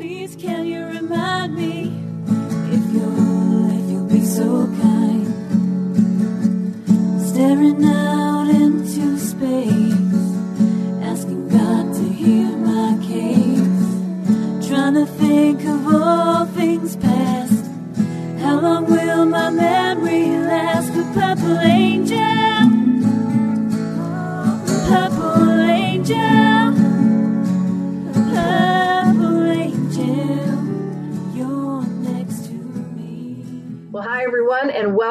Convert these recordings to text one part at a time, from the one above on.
Please, can you remind me if you'll, if you'll be so kind?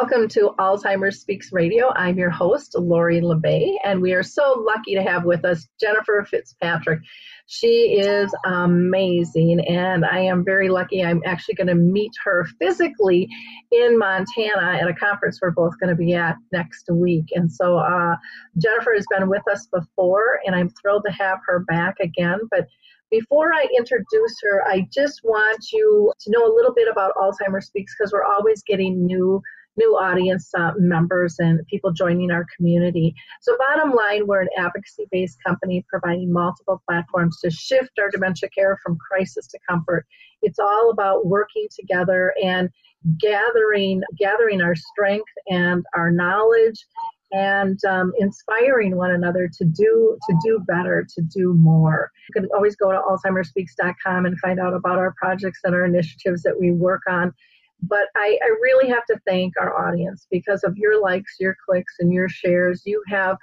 Welcome to Alzheimer's Speaks Radio. I'm your host, Lori La Bey, and we are so lucky to have with us Jennifer FitzPatrick. She is amazing, and I am very lucky. I'm actually going to meet her physically in Montana at a conference we're both going to be at next week. And so, uh, Jennifer has been with us before, and I'm thrilled to have her back again. But before I introduce her, I just want you to know a little bit about Alzheimer's Speaks because we're always getting new new audience uh, members and people joining our community. So, bottom line, we're an advocacy based company providing multiple platforms to shift our dementia care from crisis to comfort. It's all about working together and gathering gathering our strength and our knowledge and um, inspiring one another to do to do better to do more you can always go to alzheimersspeaks.com and find out about our projects and our initiatives that we work on but I, I really have to thank our audience because of your likes your clicks and your shares. You have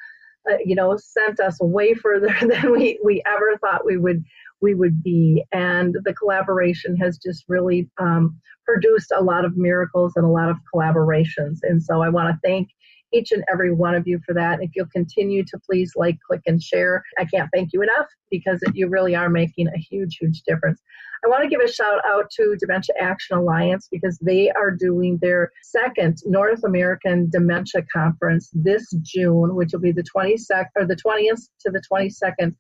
uh, you know sent us way further than we, we ever thought we would we would be. And the collaboration has just really um, produced a lot of miracles and a lot of collaborations. And so i want to thank each and every one of you for that. If you'll continue to please like, click, and share, I can't thank you enough because you really are making a huge, huge difference. I want to give a shout out to Dementia Action Alliance because they are doing their second North American Dementia Conference this June, which will be the 22nd or the 20th to the 22nd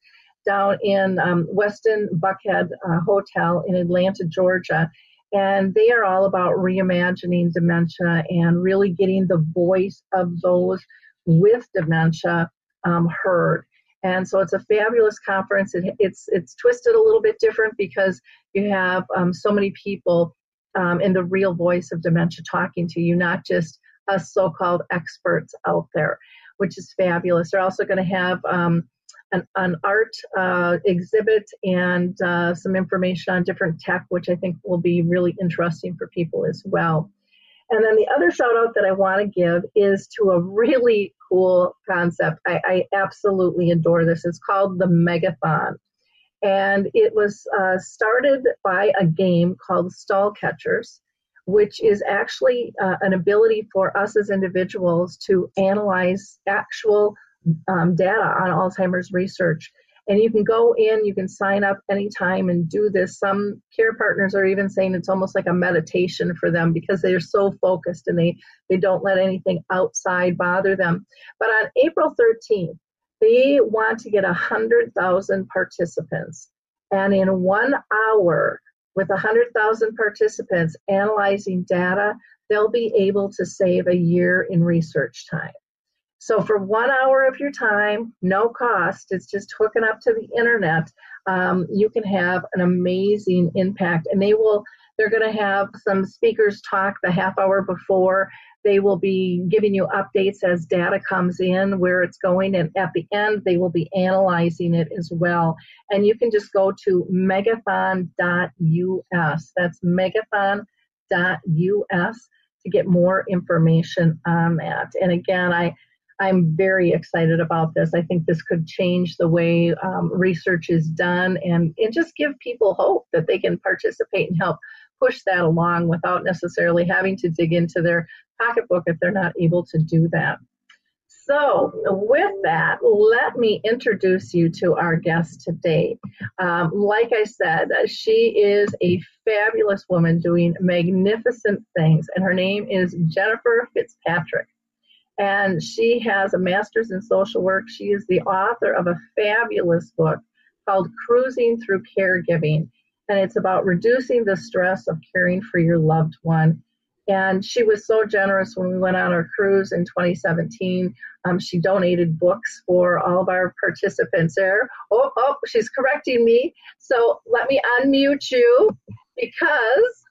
down in um, Westin Buckhead uh, Hotel in Atlanta, Georgia and they are all about reimagining dementia and really getting the voice of those with dementia um, heard. And so it's a fabulous conference. It, it's it's twisted a little bit different because you have um, so many people um, in the real voice of dementia talking to you, not just us so-called experts out there, which is fabulous. They're also going to have um, an, an art uh, exhibit and uh, some information on different tech, which I think will be really interesting for people as well. And then the other shout out that I want to give is to a really cool concept. I, I absolutely adore this. It's called the Megathon. And it was uh, started by a game called Stall Catchers, which is actually uh, an ability for us as individuals to analyze actual um, data on Alzheimer's research. And you can go in, you can sign up anytime and do this. Some care partners are even saying it's almost like a meditation for them because they're so focused and they, they don't let anything outside bother them. But on April 13th, they want to get 100,000 participants. And in one hour, with 100,000 participants analyzing data, they'll be able to save a year in research time. So for one hour of your time, no cost, it's just hooking up to the internet, um, you can have an amazing impact. And they will, they're going to have some speakers talk the half hour before. They will be giving you updates as data comes in, where it's going, and at the end, they will be analyzing it as well. And you can just go to megathon.us. That's megathon.us to get more information on that. And again, I I'm very excited about this. I think this could change the way um, research is done and, and just give people hope that they can participate and help push that along without necessarily having to dig into their pocketbook if they're not able to do that. So, with that, let me introduce you to our guest today. Um, like I said, she is a fabulous woman doing magnificent things, and her name is Jennifer FitzPatrick and she has a master's in social work. She is the author of a fabulous book called Cruising Through Caregiving, and it's about reducing the stress of caring for your loved one. And she was so generous when we went on our cruise in 2017. Um, she donated books for all of our participants there. Oh, oh, she's correcting me. So let me unmute you because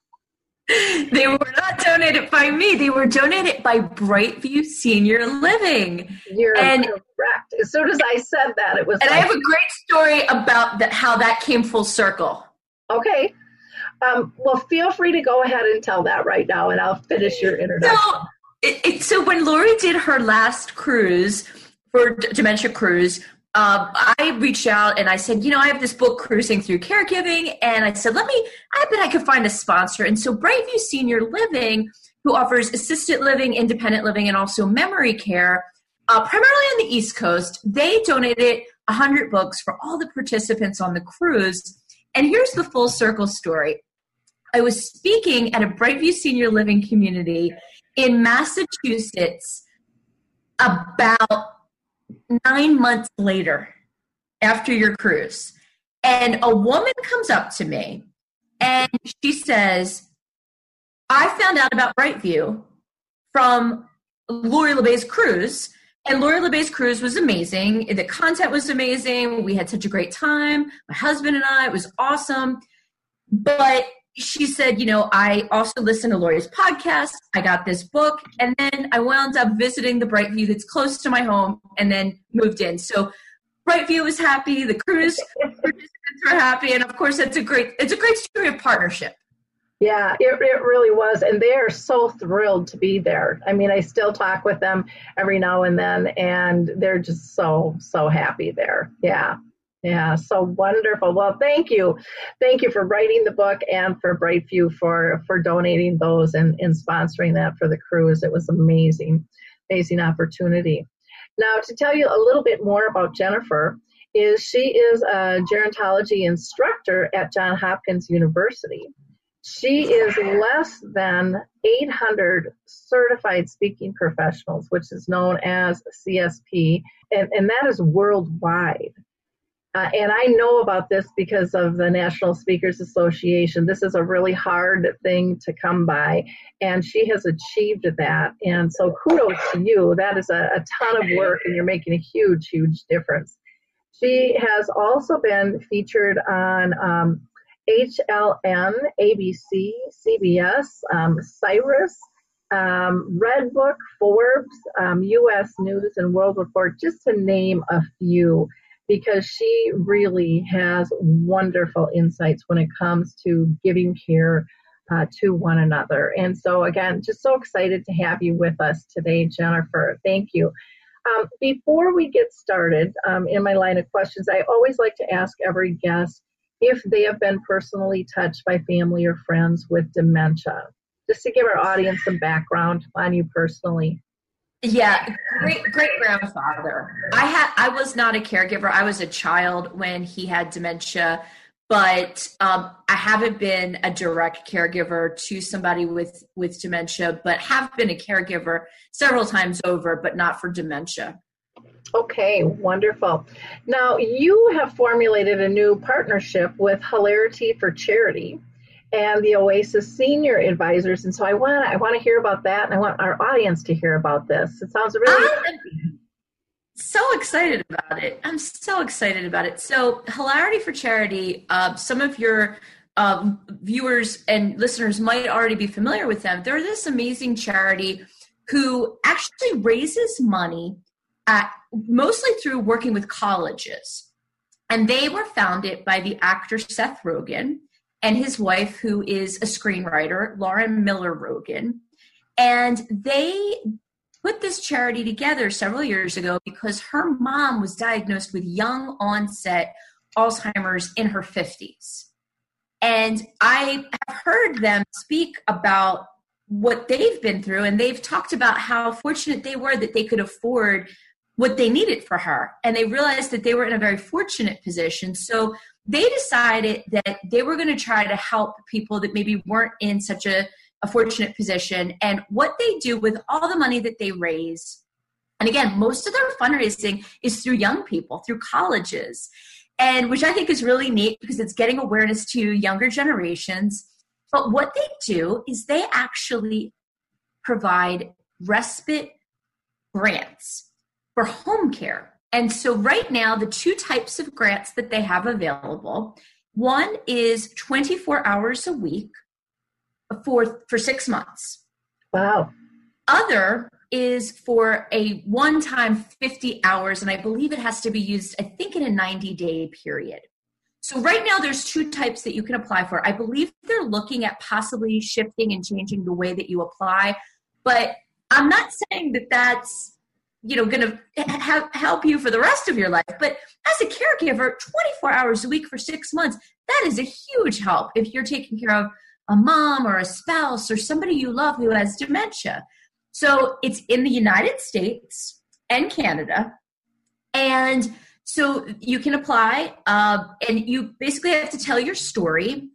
they were not donated by me. They were donated by Brightview Senior Living. You're and, correct. As soon as I said that, it was. And like, I have a great story about that, how that came full circle. Okay. Um, well, feel free to go ahead and tell that right now, and I'll finish your introduction. So, it, it, so when Lori did her last cruise for D- Dementia Cruise, um, I reached out and I said, you know, I have this book, Cruising Through Caregiving, and I said, let me, I bet I could find a sponsor. And so Brightview Senior Living, who offers assisted living, independent living, and also memory care, uh, primarily on the East Coast, they donated 100 books for all the participants on the cruise. And here's the full circle story. I was speaking at a Brightview Senior Living community in Massachusetts about nine months later after your cruise. And a woman comes up to me and she says, I found out about Brightview from Lori La Bey's cruise. And Lori La Bey's cruise was amazing. The content was amazing. We had such a great time. My husband and I, it was awesome. But she said, you know, I also listen to Lori's podcast. I got this book, and then I wound up visiting the Brightview that's close to my home, and then moved in. So Brightview was happy. The cruise participants were happy, and of course, it's a great it's a great story of partnership. Yeah, it, it really was. And they are so thrilled to be there. I mean, I still talk with them every now and then, and they're just so, so happy there. Yeah. Yeah, so wonderful. Well, thank you. Thank you for writing the book and for Brightview for, for donating those and, and sponsoring that for the cruise. It was amazing, amazing opportunity. Now, to tell you a little bit more about Jennifer, is she is a gerontology instructor at Johns Hopkins University. She is less than 800 certified speaking professionals, which is known as CSP, and, and that is worldwide. Uh, and I know about this because of the National Speakers Association. This is a really hard thing to come by, and she has achieved that. And so, kudos to you. That is a, a ton of work, and you're making a huge, huge difference. She has also been featured on um, HLN, ABC, CBS, um, Sirius, um, Redbook, Forbes, um, U.S. News and World Report, just to name a few because she really has wonderful insights when it comes to giving care uh, to one another. And so, again, just so excited to have you with us today, Jennifer. Thank you. Um, before we get started um, in my line of questions, I always like to ask every guest if they have been personally touched by family or friends with dementia, just to give our audience some background on you personally. Yeah, great great grandfather. I had I was not a caregiver. I was a child when he had dementia, but um, I haven't been a direct caregiver to somebody with with dementia, but have been a caregiver several times over, but not for dementia. Okay, wonderful. Now you have formulated a new partnership with Hilarity for Charity and the Oasis senior advisors. And so I want I want to hear about that, and I want our audience to hear about this. It sounds really I'm so excited about it. I'm so excited about it. So Hilarity for Charity. Uh, some of your um, viewers and listeners might already be familiar with them. They're this amazing charity who actually raises money at, mostly through working with colleges. And they were founded by the actor Seth Rogen and his wife, who is a screenwriter, Lauren Miller Rogen. And they put this charity together several years ago because her mom was diagnosed with young onset Alzheimer's in her 50s. And I have heard them speak about what they've been through, and they've talked about how fortunate they were that they could afford what they needed for her. And they realized that they were in a very fortunate position. So they decided that they were going to try to help people that maybe weren't in such a, a fortunate position. And what they do with all the money that they raise, and again, most of their fundraising is through young people, through colleges, and which I think is really neat because it's getting awareness to younger generations. But what they do is they actually provide respite grants for home care. And so, right now, the two types of grants that they have available one is 24 hours a week for, for six months. Wow. Other is for a one time 50 hours, and I believe it has to be used, I think, in a 90 day period. So right now there's two types that you can apply for. I believe they're looking at possibly shifting and changing the way that you apply, but I'm not saying that that's you know going to ha- help you for the rest of your life but as a caregiver 24 hours a week for 6 months that is a huge help if you're taking care of a mom or a spouse or somebody you love who has dementia so it's in the United States and Canada and so you can apply, uh, and you basically have to tell your story.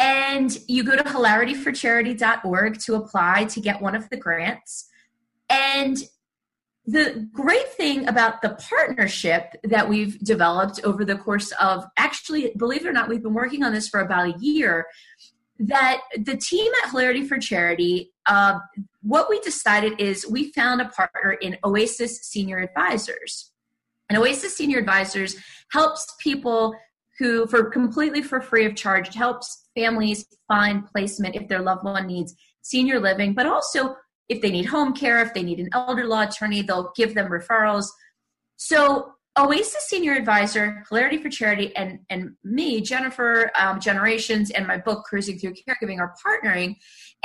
And you go to hilarityforcharity.org to apply to get one of the grants. And the great thing about the partnership that we've developed over the course of actually, believe it or not, we've been working on this for about a year. That the team at Hilarity for Charity, uh, what we decided is we found a partner in Oasis Senior Advisors. And Oasis Senior Advisors helps people who, for completely for free of charge, helps families find placement if their loved one needs senior living, but also if they need home care, if they need an elder law attorney, they'll give them referrals. So Oasis Senior Advisor, Hilarity for Charity, and, and me, Jennifer um, Jenerations, and my book, Cruising Through Caregiving, are partnering.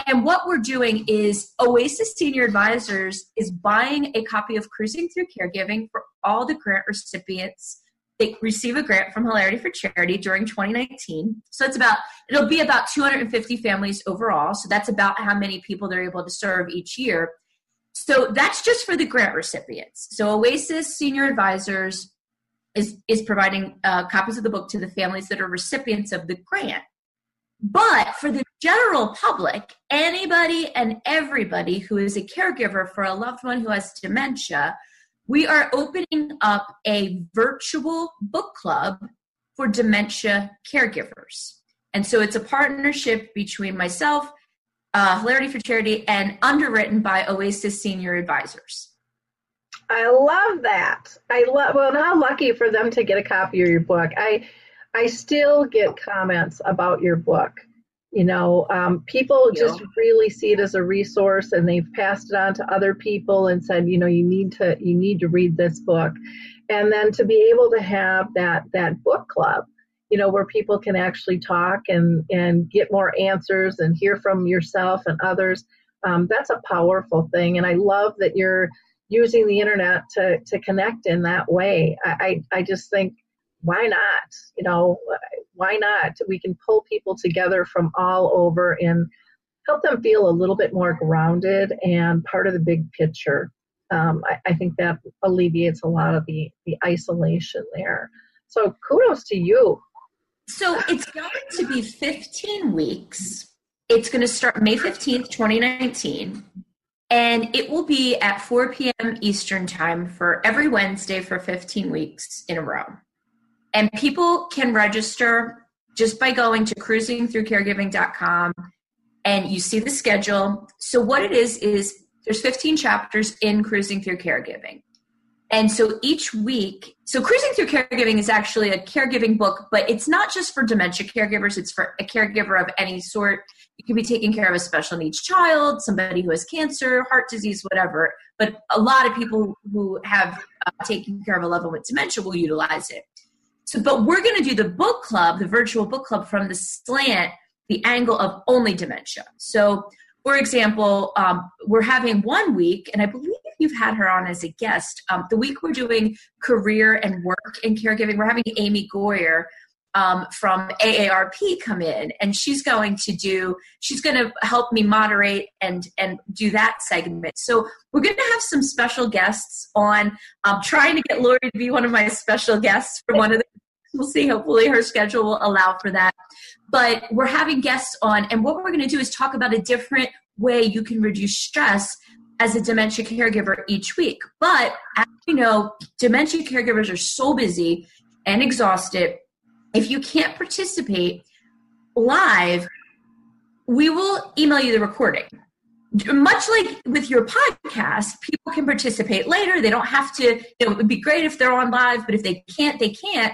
And what we're doing is Oasis Senior Advisors is buying a copy of Cruising Through Caregiving for all the grant recipients. They receive a grant from Hilarity for Charity during 2019. So it's about, it'll be about 250 families overall. So that's about how many people they're able to serve each year. So that's just for the grant recipients. So Oasis Senior Advisors is, is providing uh, copies of the book to the families that are recipients of the grant. But for the general public, anybody and everybody who is a caregiver for a loved one who has dementia, we are opening up a virtual book club for dementia caregivers. And so it's a partnership between myself uh, Hilarity for Charity, and underwritten by Oasis Senior Advisors. I love that. I love. Well, how lucky for them to get a copy of your book. I, I still get comments about your book. You know, um, people just really see it as a resource, and they've passed it on to other people and said, you know, you need to you need to read this book, and then to be able to have that that book club you know, where people can actually talk and, and get more answers and hear from yourself and others. Um, that's a powerful thing. And I love that you're using the internet to, to connect in that way. I, I, I just think, why not? You know, why not? We can pull people together from all over and help them feel a little bit more grounded and part of the big picture. Um, I, I, think that alleviates a lot of the, the isolation there. So kudos to you so it's going to be 15 weeks. It's going to start May 15th, 2019. And it will be at 4 p.m. Eastern Time for every Wednesday for 15 weeks in a row. And people can register just by going to cruisingthroughcaregiving.com and you see the schedule. So, what it is, is there's 15 chapters in Cruising Through Caregiving. And so each week, so Cruising Through Caregiving is actually a caregiving book, but it's not just for dementia caregivers, it's for a caregiver of any sort. You can be taking care of a special needs child, somebody who has cancer, heart disease, whatever. But a lot of people who have uh, taken care of a loved one with dementia will utilize it. So, but we're going to do the book club, the virtual book club from the slant, the angle of only dementia. So for example, um, we're having one week, and I believe you've had her on as a guest. Um, the week we're doing career and work and caregiving, we're having Amy Goyer um, from AARP come in, and she's going to do. She's going to help me moderate and and do that segment. So we're going to have some special guests on. I'm trying to get Lori to be one of my special guests for one of the we'll see. Hopefully, her schedule will allow for that. But we're having guests on, and what we're going to do is talk about a different way you can reduce stress as a dementia caregiver each week. But as you know, dementia caregivers are so busy and exhausted. If you can't participate live, we will email you the recording. much like with your podcast, people can participate later. They don't have to, you know, it would be great if they're on live, but if they can't, they can't.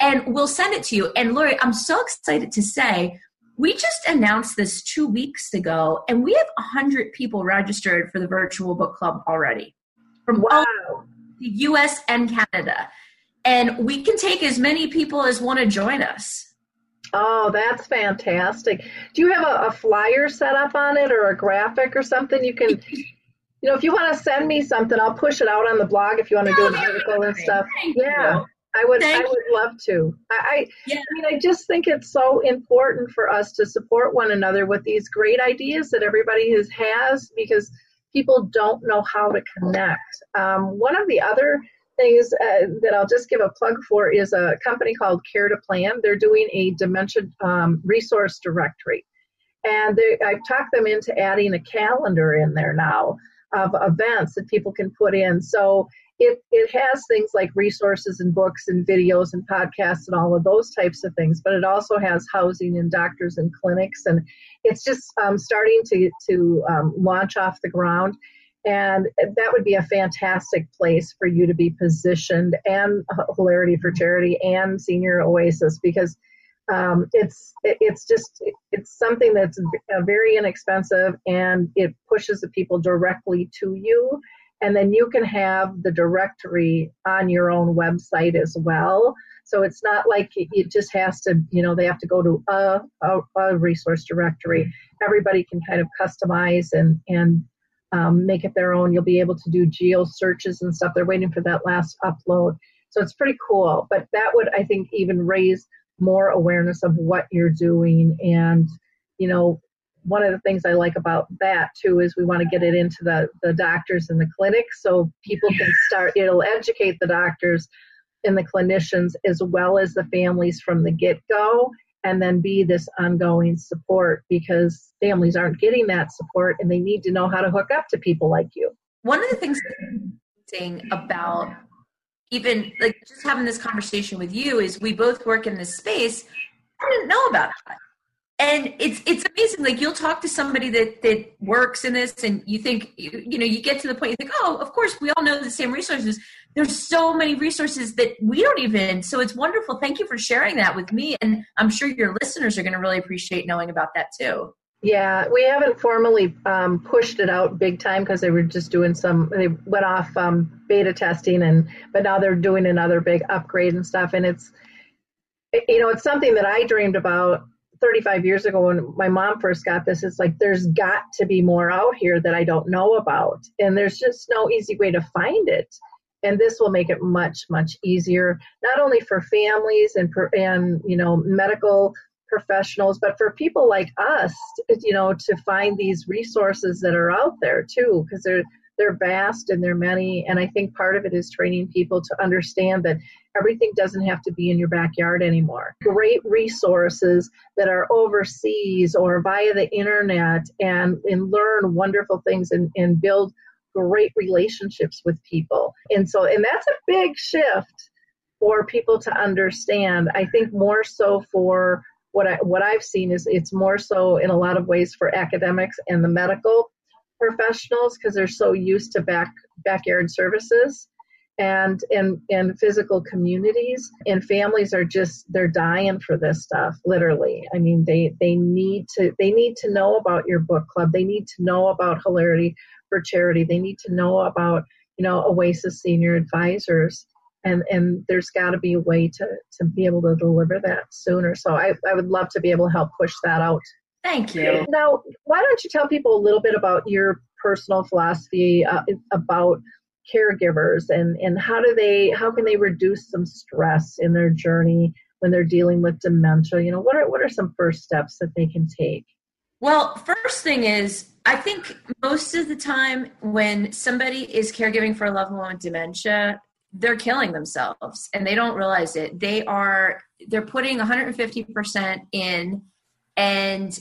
And we'll send it to you. And Lori, I'm so excited to say we just announced this two weeks ago, and we have 100 people registered for the virtual book club already from wow. the US and Canada. And we can take as many people as want to join us. Oh, that's fantastic. Do you have a, a, flyer set up on it or a graphic or something you can, you know, if you want to send me something, I'll push it out on the blog if you want to do an article and stuff. Yeah. I would Thank I would love to. I, I, yeah. I mean I just think it's so important for us to support one another with these great ideas that everybody has has because people don't know how to connect. Um, one of the other things uh, that I'll just give a plug for is a company called Care to Plan. They're doing a dementia um, resource directory. And they, I've talked them into adding a calendar in there now of events that people can put in. So it, it has things like resources and books and videos and podcasts and all of those types of things, but it also has housing and doctors and clinics. And it's just um, starting to, to um, launch off the ground. And that would be a fantastic place for you to be positioned and Hilarity for Charity and Senior Oasis because um, it's it's just it's something that's very inexpensive and it pushes the people directly to you and then you can have the directory on your own website as well so it's not like it just has to you know they have to go to a, a, a resource directory everybody can kind of customize and and um, make it their own. You'll be able to do geo searches and stuff. They're waiting for that last upload. So it's pretty cool. But that would, I think, even raise more awareness of what you're doing. And, you know, one of the things I like about that too is we want to get it into the, the doctors and the clinics so people can start, it'll educate the doctors and the clinicians as well as the families from the get go and then be this ongoing support because families aren't getting that support and they need to know how to hook up to people like you. One of the things about even like just having this conversation with you is we both work in this space. I didn't know about that. And it's it's amazing. Like you'll talk to somebody that that works in this, and you think you, you know you get to the point you think, oh, of course we all know the same resources. There's so many resources that we don't even so it's wonderful. Thank you for sharing that with me and i'm sure your listeners are going to really appreciate knowing about that too. Yeah we haven't formally um, pushed it out big time because they were just doing some they went off um, beta testing and but now they're doing another big upgrade and stuff and it's you know it's something that i dreamed about 35 years ago when my mom first got this it's like there's got to be more out here that i don't know about. And there's just no easy way to find it. And this will make it much much easier not only for families and and you know medical professionals but for people like us you know to find these resources that are out there too because they're they're vast and they're many and i think part of it is training people to understand that everything doesn't have to be in your backyard anymore great resources that are overseas or via the internet and and learn wonderful things and, and build great relationships with people. And so, and that's a big shift for people to understand. I think more so for what I what I've seen is it's more so in a lot of ways for academics and the medical professionals because they're so used to back backyard services and and and physical communities and families are just they're dying for this stuff literally i mean they they need to they need to know about your book club they need to know about hilarity for charity. They need to know about, you know, Oasis senior advisors. And, and there's got to be a way to, to be able to deliver that sooner. So I, I would love to be able to help push that out. Thank you. Now, why don't you tell people a little bit about your personal philosophy uh, about caregivers and, and how do they how can they reduce some stress in their journey when they're dealing with dementia? You know, what are what are some first steps that they can take? Well, first thing is, I think most of the time when somebody is caregiving for a loved one with dementia, they're killing themselves and they don't realize it. They are they're putting 150% in and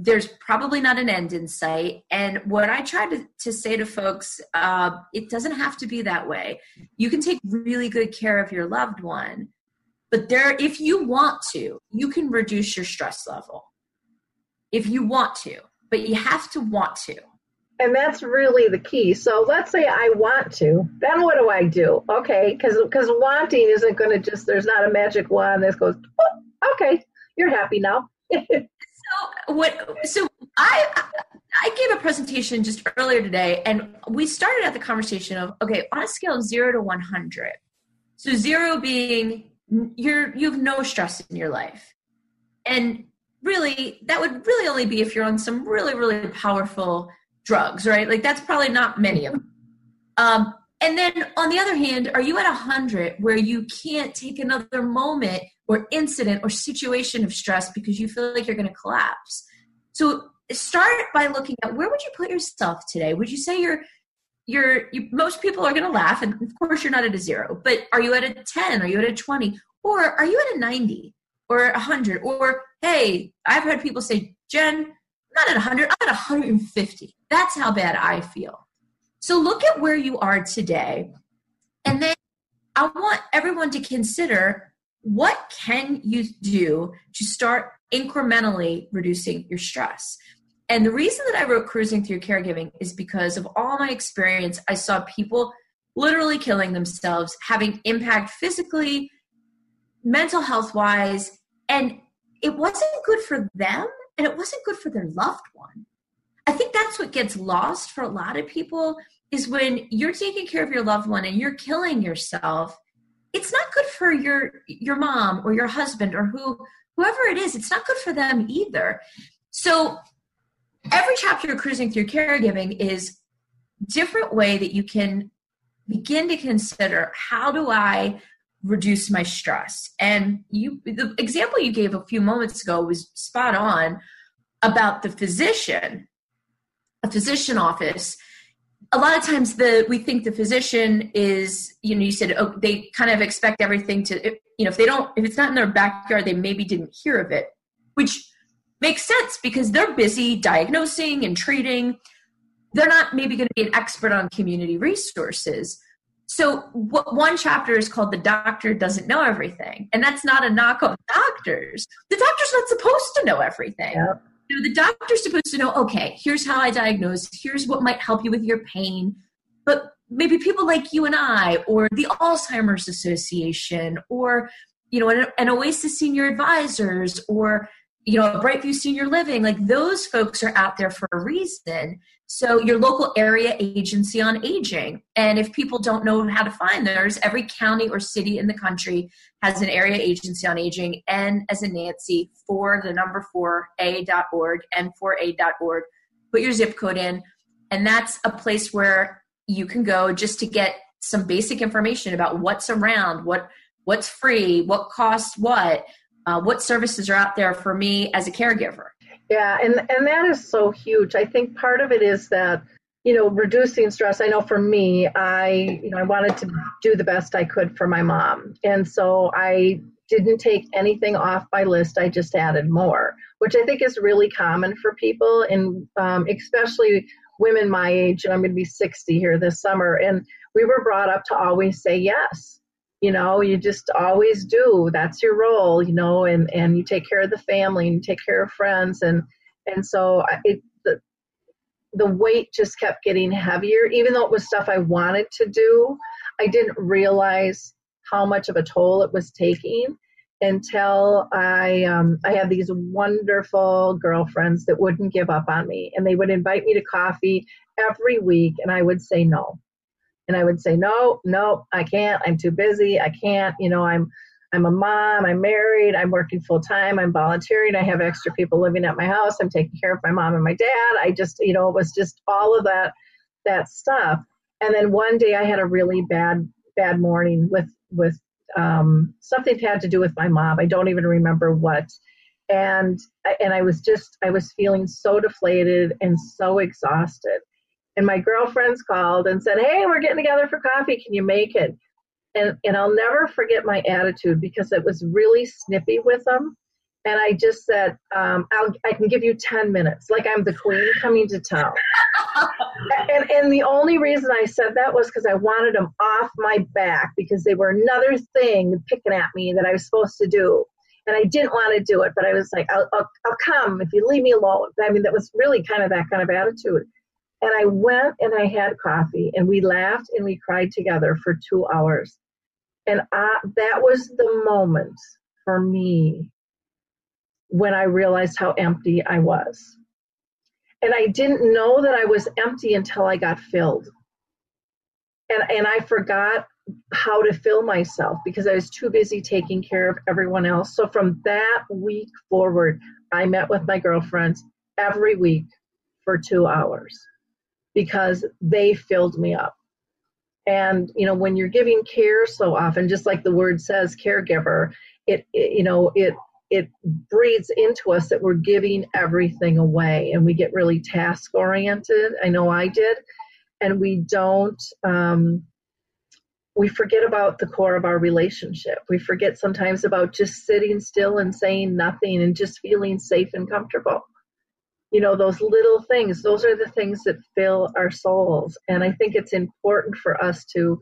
there's probably not an end in sight. And what I try to, to say to folks, uh, it doesn't have to be that way. You can take really good care of your loved one, but there, if you want to, you can reduce your stress level if you want to. but you have to want to. And that's really the key. So let's say I want to, then what do I do? Okay, because because wanting isn't going to just there's not a magic wand that goes. Oh, okay, you're happy now. so what? So I I gave a presentation just earlier today, and we started at the conversation of okay, on a scale of zero to one hundred. So zero being you're you have no stress in your life, and really that would really only be if you're on some really really powerful drugs, right? Like that's probably not many of them. Um, and then on the other hand, are you at a hundred where you can't take another moment or incident or situation of stress because you feel like you're going to collapse? So start by looking at where would you put yourself today? Would you say you're you're you, most people are going to laugh, and of course you're not at a zero, but are you at a ten? Are you at a twenty? Or are you at a ninety or a hundred? Or hey, I've heard people say, Jen, I'm not at 100, I'm at 150. That's how bad I feel. So look at where you are today. And then I want everyone to consider what can you do to start incrementally reducing your stress. And the reason that I wrote Cruising Through Caregiving is because of all my experience, I saw people literally killing themselves, having impact physically, mental health wise, and it wasn't good for them and it wasn't good for their loved one. I think that's what gets lost for a lot of people is when you're taking care of your loved one and you're killing yourself. It's not good for your your mom or your husband or who whoever it is. It's not good for them either. So every chapter of cruising through caregiving is different way that you can begin to consider how do I reduce my stress. And you the example you gave a few moments ago was spot on about the physician, a physician office. A lot of times the we think the physician is, you know, you said oh, they kind of expect everything to you know, if they don't if it's not in their backyard, they maybe didn't hear of it, which makes sense because they're busy diagnosing and treating. They're not maybe going to be an expert on community resources so what, one chapter is called "The Doctor Doesn't Know Everything," and that's not a knock on doctors. The doctor's not supposed to know everything. Yep. You know, the doctor's supposed to know. Okay, here's how I diagnose. Here's what might help you with your pain. But maybe people like you and I, or the Alzheimer's Association, or you know, an, an Oasis Senior Advisors, or you know, Brightview Senior Living, like those folks are out there for a reason. So, your local area agency on aging. And if people don't know how to find theirs, every county or city in the country has an area agency on aging, and as a Nancy, for the number four, a.org, and 4a.org. Put your zip code in, and that's a place where you can go just to get some basic information about what's around, what what's free, what costs what, uh, what services are out there for me as a caregiver. Yeah, and and that is so huge. I think part of it is that you know reducing stress. I know for me, I you know I wanted to do the best I could for my mom, and so I didn't take anything off my list. I just added more, which I think is really common for people, and um, especially women my age. And I'm going to be 60 here this summer, and we were brought up to always say yes you know you just always do. That's your role you know and and you take care of the family and you take care of friends. And and so it the the weight just kept getting heavier. Even though it was stuff i wanted to do i didn't realize how much of a toll it was taking until i um, i had these wonderful girlfriends that wouldn't give up on me. And they would invite me to coffee every week and i would say no and I would say, no, no, I can't. I'm too busy. I can't. You know, I'm I'm a mom. I'm married. I'm working full time. I'm volunteering. I have extra people living at my house. I'm taking care of my mom and my dad. I just, you know, it was just all of that that stuff. And then one day I had a really bad bad morning with with um, something had to do with my mom. I don't even remember what. And and I was just I was feeling so deflated and so exhausted and my girlfriends called and said, "Hey, we're getting together for coffee. Can you make it?" And and I'll never forget my attitude because it was really snippy with them. And I just said, um, I'll, I can give you 10 minutes, like I'm the queen coming to town. and, and the only reason I said that was because I wanted them off my back because they were another thing picking at me that I was supposed to do. and I didn't want to do it, but I was like, I'll, I'll, I'll come if you leave me alone. I mean, that was really kind of that kind of attitude. And I went and I had coffee, and we laughed and we cried together for two hours. And I, that was the moment for me when I realized how empty I was. And I didn't know that I was empty until I got filled. And, and I forgot how to fill myself because I was too busy taking care of everyone else. So from that week forward, I met with my girlfriends every week for two hours because they filled me up. And you know, when you're giving care so often, just like the word says, caregiver, it, it you know it it breeds into us that we're giving everything away, and we get really task oriented. I know I did, and we don't. Um, we forget about the core of our relationship. We forget sometimes about just sitting still and saying nothing and just feeling safe and comfortable. You know, those little things, those are the things that fill our souls. And I think it's important for us to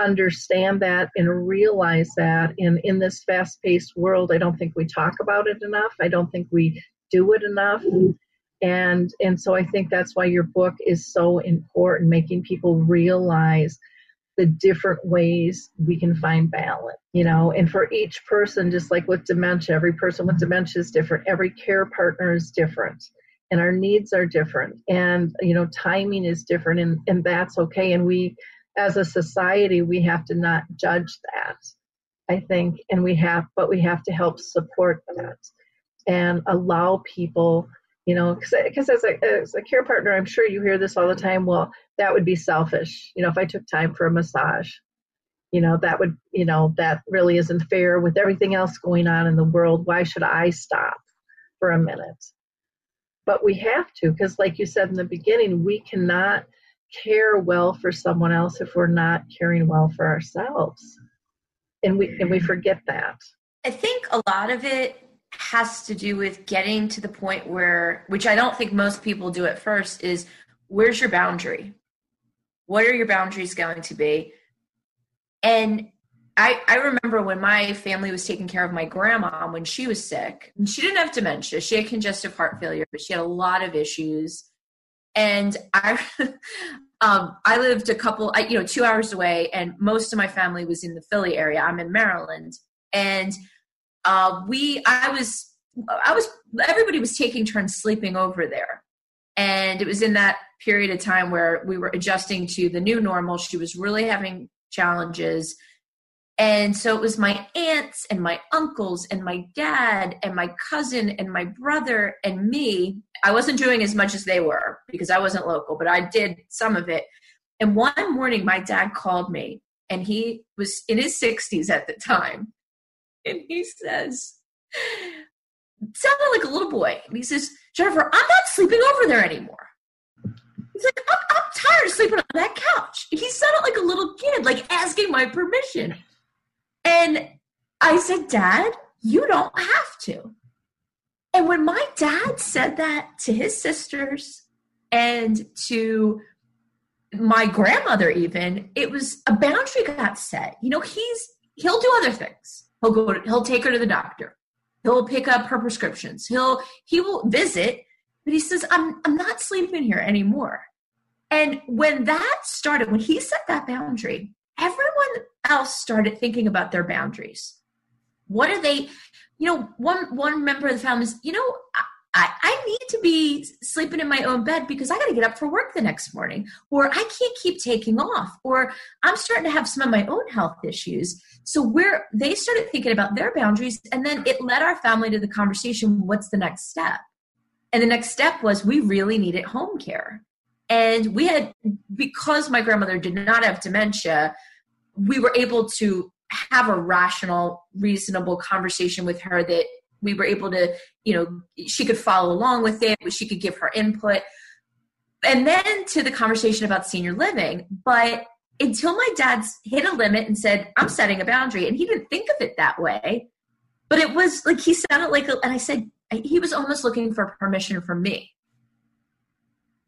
understand that and realize that. In in this fast-paced world i don't think we talk about it enough. I don't think we do it enough. And and so i think that's why your book is so important making people realize the different ways we can find balance, you know, and for each person, just like with dementia, every person with dementia is different, every care partner is different, and our needs are different, and, you know, timing is different, and, and that's okay. And we, as a society, we have to not judge that, I think, and we have, but we have to help support that and allow people you know because as a, as a care partner i'm sure you hear this all the time well that would be selfish you know if i took time for a massage you know that would you know that really isn't fair with everything else going on in the world why should i stop for a minute but we have to because like you said in the beginning we cannot care well for someone else if we're not caring well for ourselves. And we and we mm-hmm. forget that. I think a lot of it has to do with getting to the point where which i don't think most people do at first is where's your boundary? What are your boundaries going to be? And I, I remember when my family was taking care of my grandma when she was sick. She didn't have dementia. She had congestive heart failure, but she had a lot of issues. And I, um, I lived a couple, you know, two hours away, and most of my family was in the Philly area. I'm in Maryland, and uh, we, I was, I was, everybody was taking turns sleeping over there. And it was in that period of time where we were adjusting to the new normal. She was really having challenges. And so it was my aunts and my uncles and my dad and my cousin and my brother and me. I wasn't doing as much as they were because I wasn't local, but I did some of it. And one morning, my dad called me, and he was in his 60s at the time. And he says, sounded like a little boy. And he says, Jennifer, I'm not sleeping over there anymore. He's like, I'm, I'm tired of sleeping on that couch. He sounded like a little kid, like asking my permission. And I said, Dad, you don't have to. And when my dad said that to his sisters and to my grandmother, even, it was a boundary got set. You know, he's he'll do other things. He'll go. To, he'll take her to the doctor. He'll pick up her prescriptions. He'll he will visit, but he says, I'm I'm not sleeping here anymore. And when that started, when he set that boundary, everyone else started thinking about their boundaries. What are they? You know, one one member of the family is, you know, I, I need to be sleeping in my own bed because I got to get up for work the next morning, or I can't keep taking off, or I'm starting to have some of my own health issues. So where they started thinking about their boundaries, and then it led our family to the conversation: what's the next step? And the next step was we really needed home care, and we had because my grandmother did not have dementia, we were able to have a rational, reasonable conversation with her that we were able to, you know, she could follow along with it, she could give her input. And then to the conversation about senior living. But until my dad's hit a limit and said, I'm setting a boundary, and he didn't think of it that way. But it was like he it like, and I said, he was almost looking for permission from me.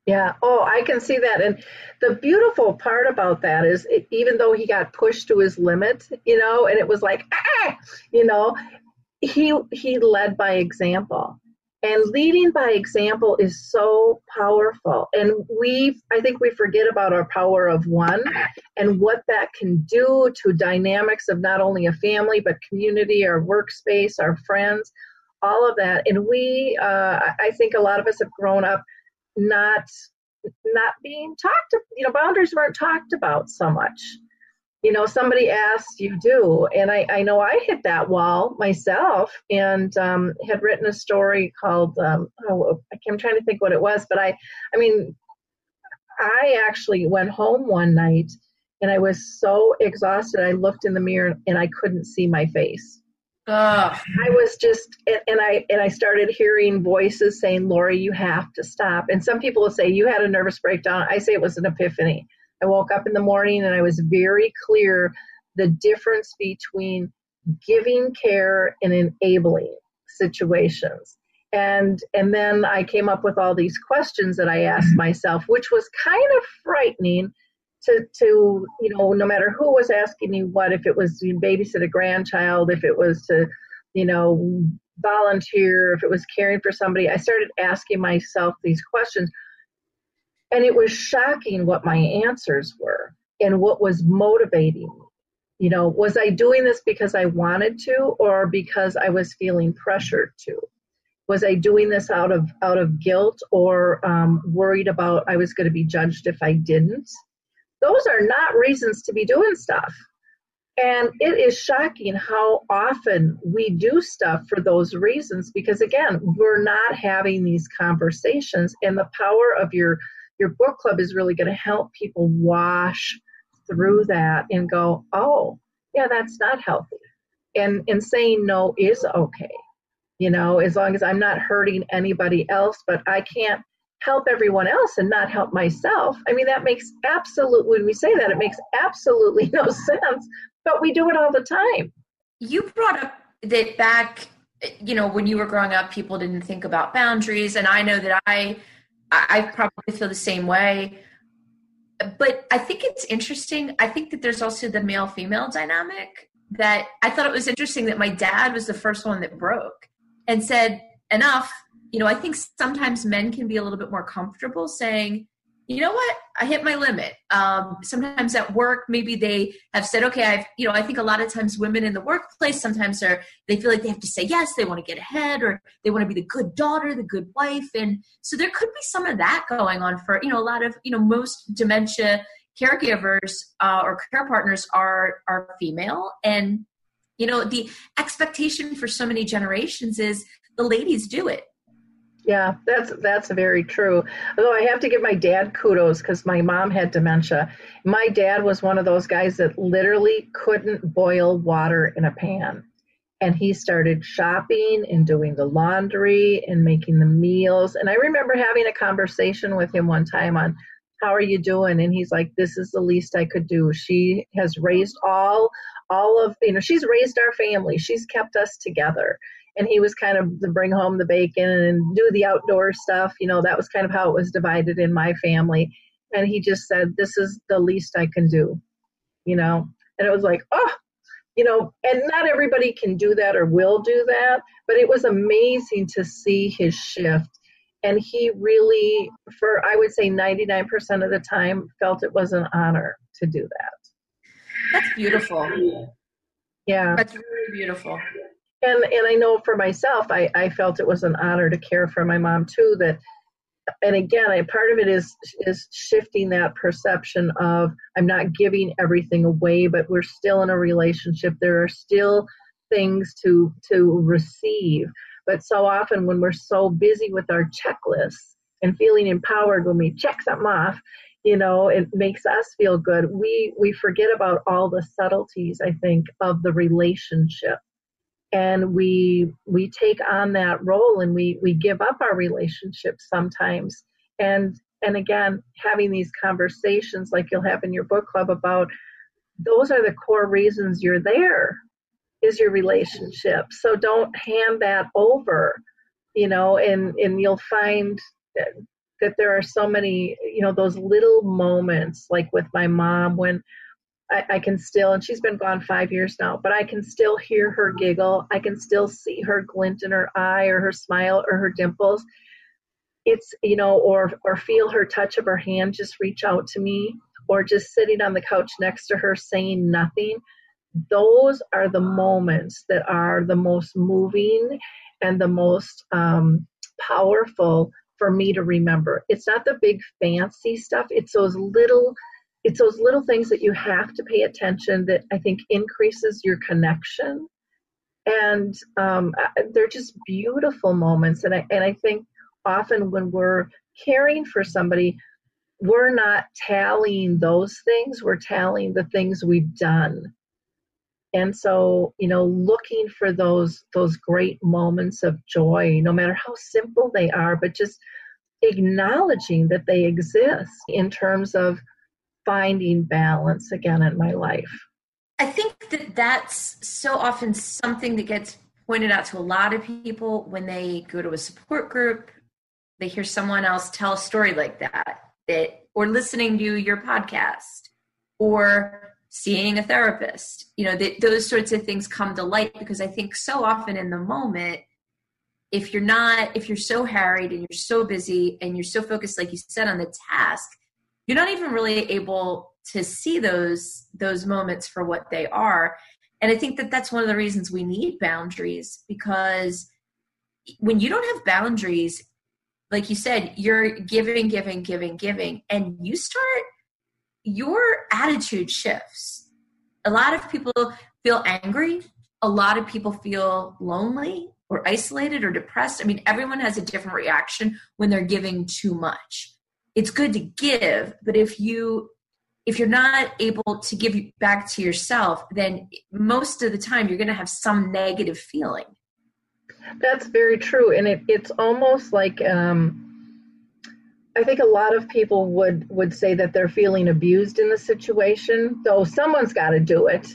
Yeah. Oh, I can see that. And the beautiful part about that is, it, even though he got pushed to his limit, you know, and it was like, ah, you know, he he led by example and leading by example is so powerful and we i think we forget about our power of one and what that can do to dynamics of not only a family but community our workspace our friends all of that and we uh, i think a lot of us have grown up not not being talked you know boundaries weren't talked about so much. You know somebody asked you do? And i, I know i hit that wall myself and um, had written a story called um, oh, i'm trying to think what it was but i i mean i actually went home one night and i was so exhausted i looked in the mirror and i couldn't see my face Ugh. I was just, and I and I started hearing voices saying, "Lori, you have to stop." And some people will say, "You had a nervous breakdown." I say it was an epiphany. I woke up in the morning and I was very clear the difference between giving care and enabling situations. And and then I came up with all these questions that I asked myself, which was kind of frightening to to you know no matter who was asking me what if it was to babysit a grandchild if it was to you know volunteer if it was caring for somebody i started asking myself these questions. And it was shocking what my answers were and what was motivating me. You know was i doing this because i wanted to or because i was feeling pressured to? Was i doing this out of out of guilt or um, worried about i was going to be judged if i didn't those are not reasons to be doing stuff and it is shocking how often we do stuff for those reasons because again we're not having these conversations and the power of your your book club is really going to help people wash through that and go, oh, yeah, that's not healthy. And and saying no is okay. You know, as long as I'm not hurting anybody else, but I can't help everyone else and not help myself. I mean, that makes absolute when we say that, it makes absolutely no sense, but we do it all the time. You brought up that back you know when you were growing up people didn't think about boundaries and i know that i I probably feel the same way. But I think it's interesting. I think that there's also the male female dynamic that I thought it was interesting that my dad was the first one that broke and said, enough. You know, I think sometimes men can be a little bit more comfortable saying, you know what? I hit my limit. Um, sometimes at work maybe they have said okay i've you know i think a lot of times women in the workplace sometimes are they feel like they have to say yes they want to get ahead or they want to be the good daughter the good wife and so there could be some of that going on for you know a lot of you know most dementia caregivers uh, or care partners are are female and you know the expectation for so many generations is the ladies do it yeah, that's that's very true. Although I have to give my dad kudos because my mom had dementia. My dad was one of those guys that literally couldn't boil water in a pan. And he started shopping and doing the laundry and making the meals. And I remember having a conversation with him one time on how are you doing? And he's like, This is the least I could do. She has raised all all of you know, she's raised our family. She's kept us together and he was kind of to bring home the bacon and do the outdoor stuff. You know, that was kind of how it was divided in my family. And he just said, This is the least I can do, you know. And it was like, oh, you know, and not everybody can do that or will do that, but it was amazing to see his shift. And he really, for I would say 99% of the time, felt it was an honor to do that. That's beautiful. Yeah. That's really beautiful and and I know for myself, I, I felt it was an honor to care for my mom too. That, and again, I, part of it is is shifting that perception of I'm not giving everything away, but we're still in a relationship. There are still things to to receive. But so often, when we're so busy with our checklists and feeling empowered when we check something off, you know, it makes us feel good. We we forget about all the subtleties. I think of the relationship and we we take on that role and we we give up our relationships sometimes. And and again having these conversations like you'll have in your book club about those are the core reasons you're there is your relationship. So don't hand that over you know and and you'll find that, that there are so many you know those little moments like with my mom when I, I can still, and she's been gone five years now, but I can still hear her giggle. I can still see her glint in her eye or her smile or her dimples. It's, you know, or, or feel her touch of her hand just reach out to me or just sitting on the couch next to her saying nothing. Those are the moments that are the most moving and the most um, powerful for me to remember. It's not the big fancy stuff, it's those little it's those little things that you have to pay attention that I think increases your connection. And um, they're just beautiful moments. And I, and I think often when we're caring for somebody, we're not tallying those things, we're tallying the things we've done. And so, you know, looking for those those great moments of joy, no matter how simple they are, but just acknowledging that they exist in terms of finding balance again in my life. I think that that's so often something that gets pointed out to a lot of people when they go to a support group. They hear someone else tell a story like that, that or listening to your podcast, or seeing a therapist. You know, that those sorts of things come to light because I think so often in the moment, if you're not, if you're so harried and you're so busy and you're so focused, like you said, on the task, you're not even really able to see those those moments for what they are. And i think that that's one of the reasons we need boundaries because when you don't have boundaries like you said you're giving giving giving giving and you start your attitude shifts. A lot of people feel angry. A lot of people feel lonely or isolated or depressed. I mean everyone has a different reaction when they're giving too much it's good to give but if you if you're not able to give back to yourself then most of the time you're going to have some negative feeling. That's very true and it, it's almost like um, i think a lot of people would would say that they're feeling abused in the situation though someone's got to do it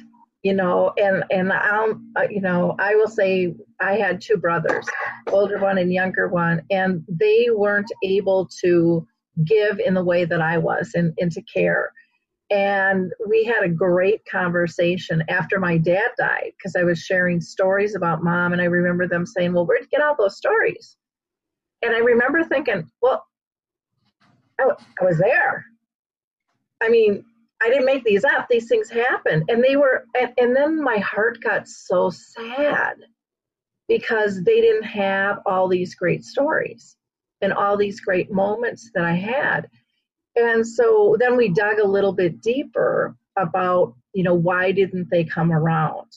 you know and and i'll uh, you know i will say i had two brothers older one and younger one and they weren't able to give in the way that I was and into care. And we had a great conversation after my dad died because I was sharing stories about mom. And I remember them saying, Well, where'd you get all those stories? And I remember thinking, Well, I, w- I was there. I mean, I didn't make these up. These things happened. And they were, and, and then my heart got so sad because they didn't have all these great stories and all these great moments that I had. And so then we dug a little bit deeper about, you know, why didn't they come around?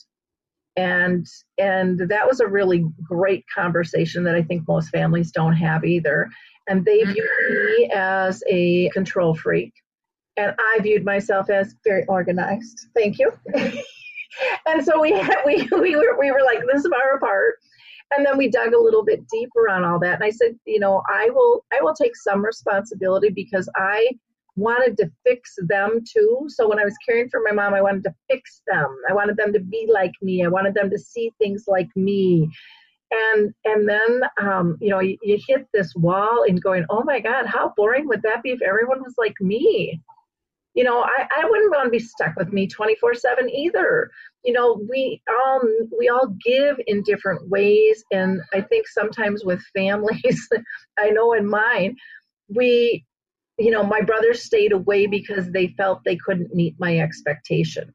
And and that was a really great conversation that I think most families don't have either. And they mm-hmm. viewed me as a control freak. And I viewed myself as very organized. Thank you. and so we had, we we were we were like this far apart and then we dug a little bit deeper on all that. And i said you know i will i will take some responsibility because i wanted to fix them too. So when i was caring for my mom i wanted to fix them. I wanted them to be like me. I wanted them to see things like me. And and then um, you know you, you hit this wall and going oh my god how boring would that be if everyone was like me? You know I, I wouldn't want to be stuck with me 24 7 either you know we all we all give in different ways and i think sometimes with families i know in mine we you know my brothers stayed away because they felt they couldn't meet my expectation.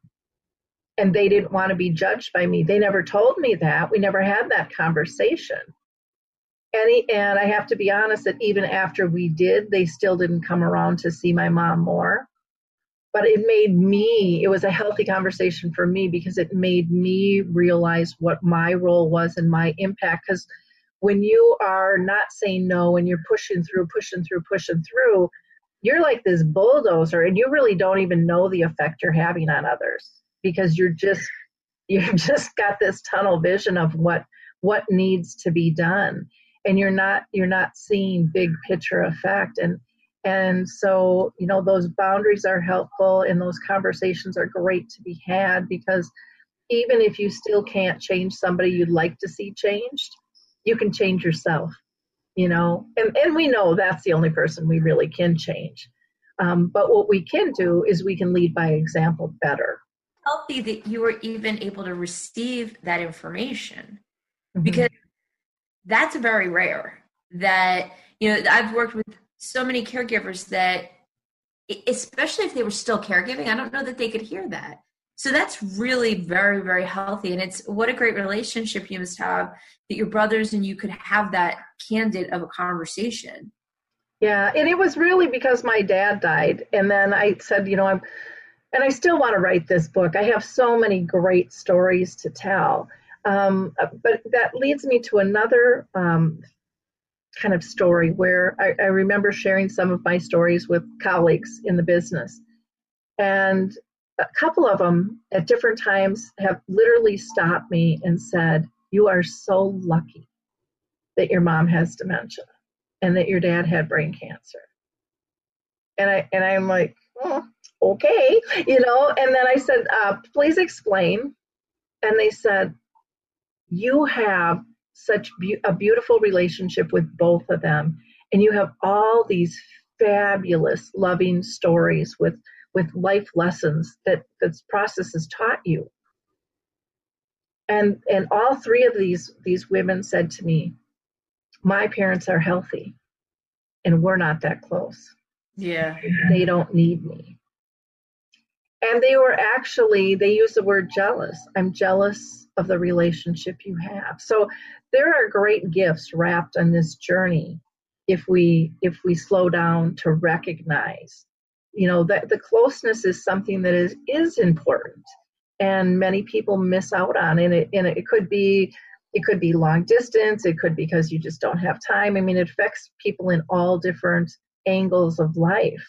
And they didn't want to be judged by me. They never told me that. We never had that conversation. And, and i have to be honest that even after we did they still didn't come around to see my mom more but it made me it was a healthy conversation for me because it made me realize what my role was and my impact. Because when you are not saying no and you're pushing through pushing through pushing through you're like this bulldozer and you really don't even know the effect you're having on others because you're just you've just got this tunnel vision of what what needs to be done. And you're not you're not seeing big picture effect. And and so, you know, those boundaries are helpful and those conversations are great to be had because even if you still can't change somebody you'd like to see changed, you can change yourself, you know. And and we know that's the only person we really can change. Um, but what we can do is we can lead by example better. Healthy that you were even able to receive that information Mm-hmm. because that's very rare. That, you know, I've worked with so many caregivers that, especially if they were still caregiving, I don't know that they could hear that. So that's really very, very healthy. And it's what a great relationship you must have that your brothers and you could have that candid of a conversation. Yeah, and it was really because my dad died, and then I said, you know, I'm, and I still want to write this book. I have so many great stories to tell, um, but that leads me to another um, kind of story where I, I remember sharing some of my stories with colleagues in the business, and a couple of them at different times have literally stopped me and said, "You are so lucky that your mom has dementia." and that your dad had brain cancer. And I and I'm like, oh, okay, you know. And then I said, uh, please explain. And they said, you have such be- a beautiful relationship with both of them, and you have all these fabulous, loving stories with with life lessons that this process has taught you. And and all three of these these women said to me, my parents are healthy and we're not that close. Yeah. They don't need me. And they were actually, they use the word jealous. I'm jealous of the relationship you have. So there are great gifts wrapped on this journey if we if we slow down to recognize. You know that the closeness is something that is is important and many people miss out on and it and it could be it could be long distance it could be because you just don't have time. I mean it affects people in all different angles of life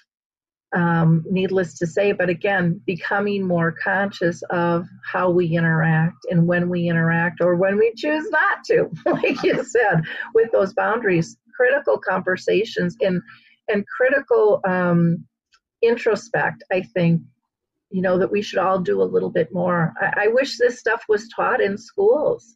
um, needless to say but again becoming more conscious of how we interact and when we interact or when we choose not to like you said with those boundaries critical conversations and and critical um, introspect i think you know that we should all do a little bit more. I, I wish this stuff was taught in schools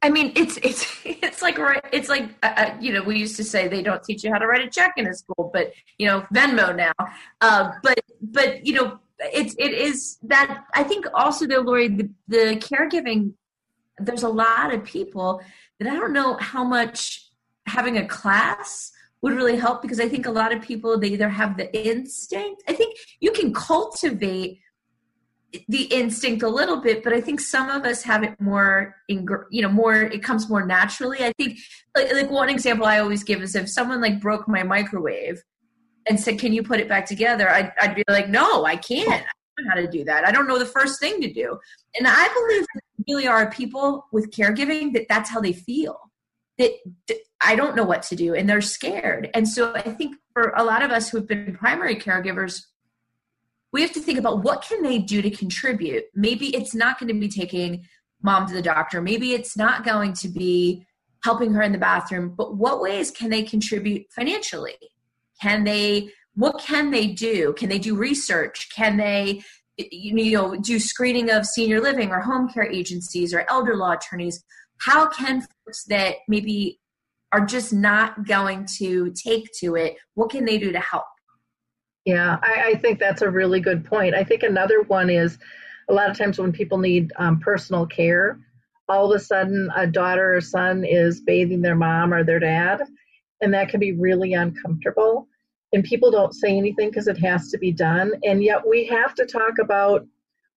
I mean, it's it's it's like. It's like uh, uh, you know, we used to say they don't teach you how to write a check in a school, but you know, Venmo now. Uh, but but you know, it's it is that I think also though, Lori, the, the caregiving. There's a lot of people that I don't know how much having a class would really help because I think a lot of people they either have the instinct. I think you can cultivate the instinct a little bit but i think some of us have it more in you know more it comes more naturally. I think like, like one example i always give is if someone like broke my microwave and said can you put it back together? I'd, I'd be like no i can't. I don't know how to do that. I don't know the first thing to do. And i believe really are people with caregiving that that's how they feel. That i don't know what to do and they're scared. And so i think for a lot of us who've been primary caregivers we have to think about what can they do to contribute. Maybe it's not going to be taking mom to the doctor. Maybe it's not going to be helping her in the bathroom. But what ways can they contribute financially? Can they what can they do? Can they do research? Can they you know do screening of senior living or home care agencies or elder law attorneys? How can folks that maybe are just not going to take to it what can they do to help yeah, I, I, think that's a really good point. I think another one is a lot of times when people need um, personal care, all of a sudden a daughter or son is bathing their mom or their dad, and that can be really uncomfortable. And people don't say anything because it has to be done. And yet we have to talk about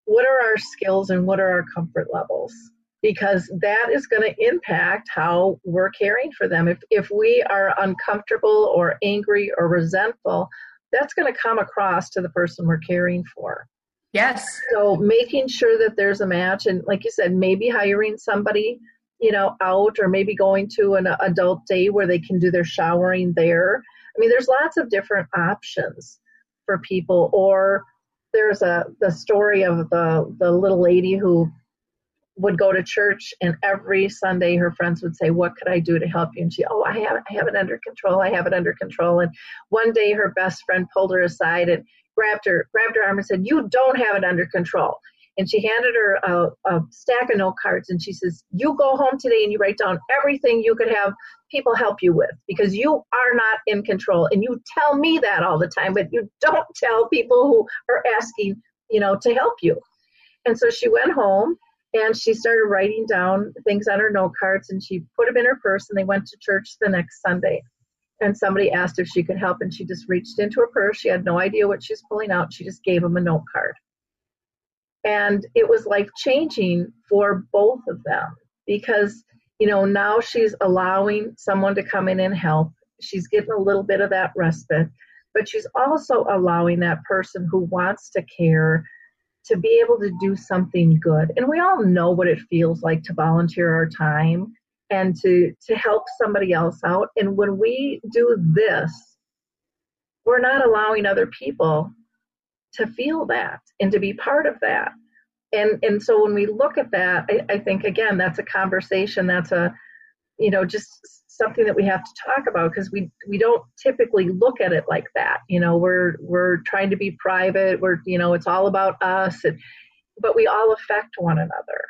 what are our skills and what are our comfort levels because that is going to impact how we're caring for them. If, if we are uncomfortable or angry or resentful, that's going to come across to the person we're caring for. Yes. So making sure that there's a match, and like you said, maybe hiring somebody, you know, out, or maybe going to an adult day where they can do their showering there. I mean, there's lots of different options for people. Or there's a the story of the the little lady who would go to church and every Sunday her friends would say, What could I do to help you? And she, Oh, I have I have it under control, I have it under control. And one day her best friend pulled her aside and grabbed her, grabbed her arm and said, You don't have it under control. and she handed her a, a stack of note cards and she says, You go home today and you write down everything you could have people help you with because you are not in control. And you tell me that all the time, but you don't tell people who are asking, you know, to help you. And so she went home and she started writing down things on her note cards and she put them in her purse and they went to church the next Sunday. And somebody asked if she could help and she just reached into her purse. She had no idea what she was pulling out. She just gave them a note card. And it was life changing for both of them because, you know, now she's allowing someone to come in and help. She's getting a little bit of that respite, but she's also allowing that person who wants to care to be able to do something good. And we all know what it feels like to volunteer our time and to to help somebody else out. And when we do this, we're not allowing other people to feel that and to be part of that. And and so when we look at that, I, I think again that's a conversation. That's a you know just something that we have to talk about because we we don't typically look at it like that. You know, we're we're trying to be private. We're you know it's all about us, and, but we all affect one another,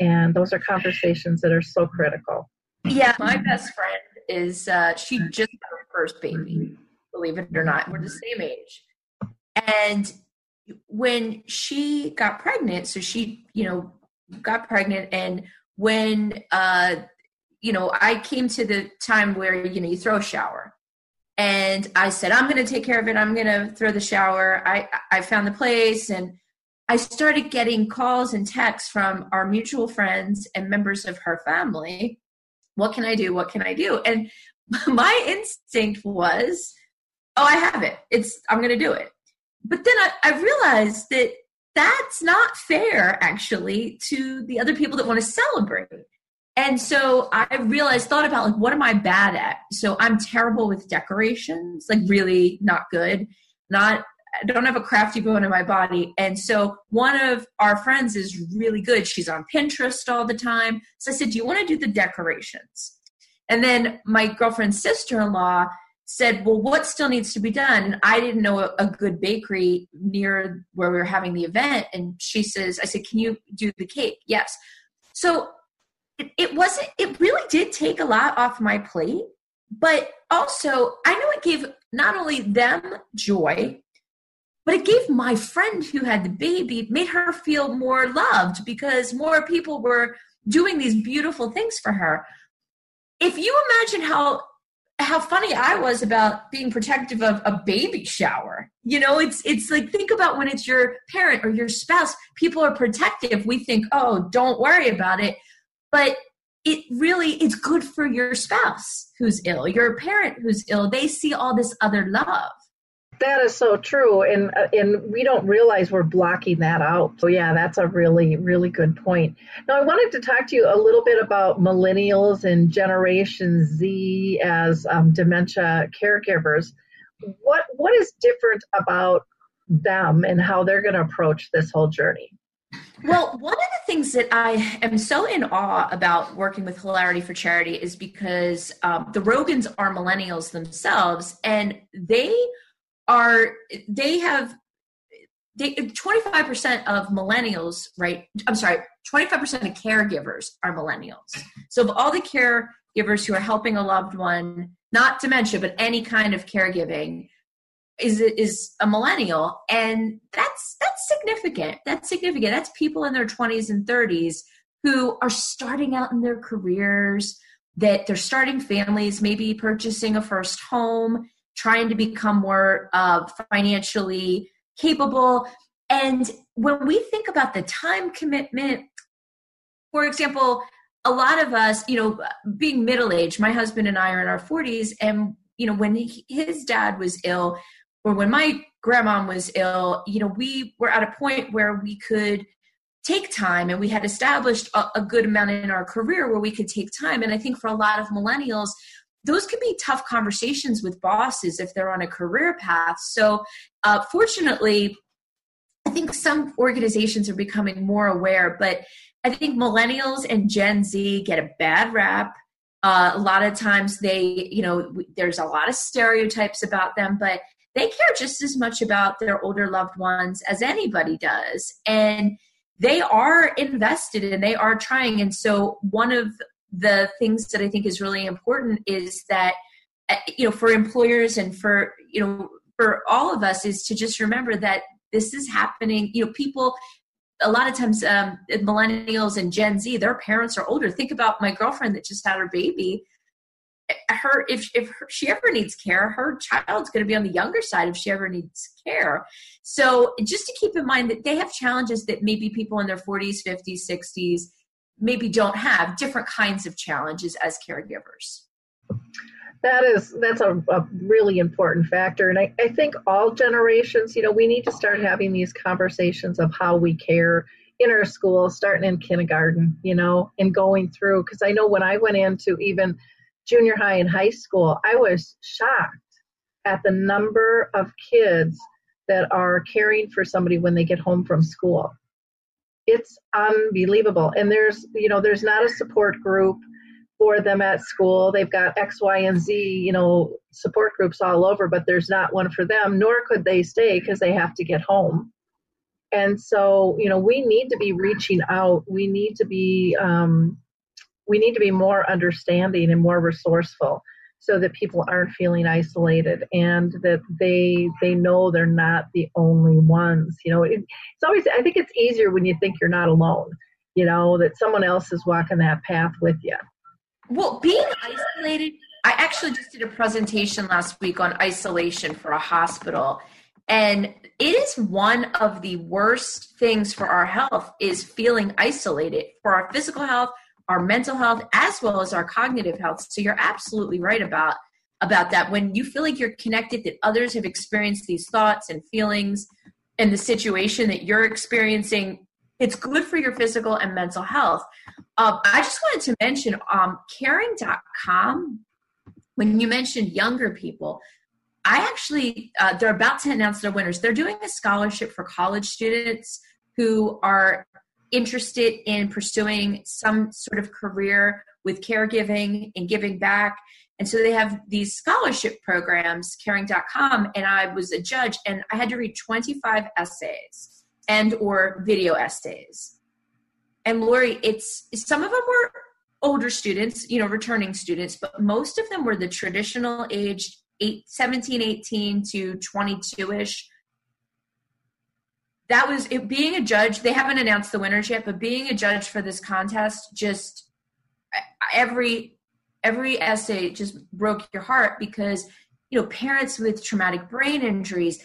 and those are conversations that are so critical. Yeah, my best friend is uh, she just had her first baby. Believe it or not, we're the same age, and when she got pregnant, so she you know got pregnant and when uh you know, I came to the time where, you know, you throw a shower. And I said, I'm going to take care of it. I'm going to throw the shower. I, I found the place and I started getting calls and texts from our mutual friends and members of her family. What can I do? What can I do? And my instinct was, oh, I have it. It's, I'm going to do it. But then I, I realized that that's not fair actually to the other people that want to celebrate and so I realized, thought about like, what am I bad at? So I'm terrible with decorations, like really not good. Not, I don't have a crafty bone in my body. And so one of our friends is really good. She's on Pinterest all the time. So I said, do you want to do the decorations? And then my girlfriend's sister-in-law said, well, what still needs to be done? And I didn't know a, a good bakery near where we were having the event. And she says, I said, can you do the cake? Yes. So it, it wasn't it really did take a lot off my plate but also i know it gave not only them joy but it gave my friend who had the baby made her feel more loved because more people were doing these beautiful things for her if you imagine how how funny I was about being protective of a baby shower. You know, it's it's like think about when it's your parent or your spouse, people are protective. We think, "Oh, don't worry about it." But it really it's good for your spouse who's ill your parent who's ill. They see all this other love. That is so true. And uh, and we don't realize we're blocking that out. So yeah that's a really really good point. Now i wanted to talk to you a little bit about millennials and generation z as um, dementia caregivers. What what is different about them and how they're going to approach this whole journey well, one of the things that I am so in awe about working with Hilarity for Charity is because um, the Rogens are millennials themselves, and they are they have they 25% of millennials, right? I'm sorry, 25% of caregivers are millennials. So of all the caregivers who are helping a loved one, not dementia, but any kind of caregiving, is is a millennial and that's that's significant. That's significant. That's people in their 20s and 30s who are starting out in their careers that they're starting families maybe purchasing a first home trying to become more uh, financially capable. And when we think about the time commitment for example a lot of us you know being middle aged my husband and i are in our 40s and you know when he, his dad was ill or when my grandma was ill, you know, we were at a point where we could take time and we had established a, a, good amount in our career where we could take time. And I think for a lot of millennials, those can be tough conversations with bosses if they're on a career path. So, uh, fortunately, I think some organizations are becoming more aware, but I think millennials and Gen Z get a bad rap. Uh, a lot of times they, you know, there's a lot of stereotypes about them, but they care just as much about their older loved ones as anybody does. And they are invested and they are trying. And so one of the things that I think is really important is that uh, you know for employers and for you know for all of us is to just remember that this is happening. You know, people a lot of times um, millennials and gen z their parents are older think about my girlfriend that just had her baby her if if she ever needs care her child's going to be on the younger side if she ever needs care. So just to keep in mind that they have challenges that maybe people in their 40s 50s 60s maybe don't have different kinds of challenges as caregivers. That is that's a, a really important factor and I, I think all generations you know we need to start having these conversations of how we care in our school starting in kindergarten you know and going through because i know when i went into even junior high and high school, I was shocked at the number of kids that are caring for somebody when they get home from school. It's unbelievable. And there's, you know, there's not a support group for them at school. They've got X, Y, and Z, you know, support groups all over, but there's not one for them, nor could they stay because they have to get home. And so, you know, we need to be reaching out. We need to be um, we need to be more understanding and more resourceful so that people aren't feeling isolated and that they they know they're not the only ones you know it, it's always i think it's easier when you think you're not alone you know that someone else is walking that path with you. Well being isolated i actually just did a presentation last week on isolation for a hospital and it is one of the worst things for our health is feeling isolated. For our physical health our mental health as well as our cognitive health. So you're absolutely right about about that. When you feel like you're connected, that others have experienced these thoughts and feelings and the situation that you're experiencing, it's good for your physical and mental health. Uh, I just wanted to mention um, caring.com. When you mentioned younger people, I actually, uh, they're about to announce their winners. They're doing a scholarship for college students who are interested in pursuing some sort of career with caregiving and giving back. And so they have these scholarship programs, caring.com, and I was a judge and I had to read 25 essays and or video essays. And Lori, it's some of them were older students, you know, returning students, but most of them were the traditional age eight, 17, 18 to 22-ish that was it, being a judge. They haven't announced the winners yet, but being a judge for this contest just every every essay just broke your heart because you know parents with traumatic brain injuries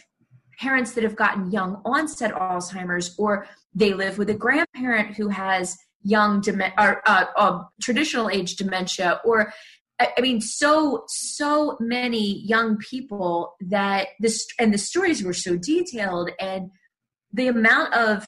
parents that have gotten young onset alzheimer's or they live with a grandparent who has young or uh, uh, traditional age dementia or I mean, so so many young people that this and the stories were so detailed, and the amount of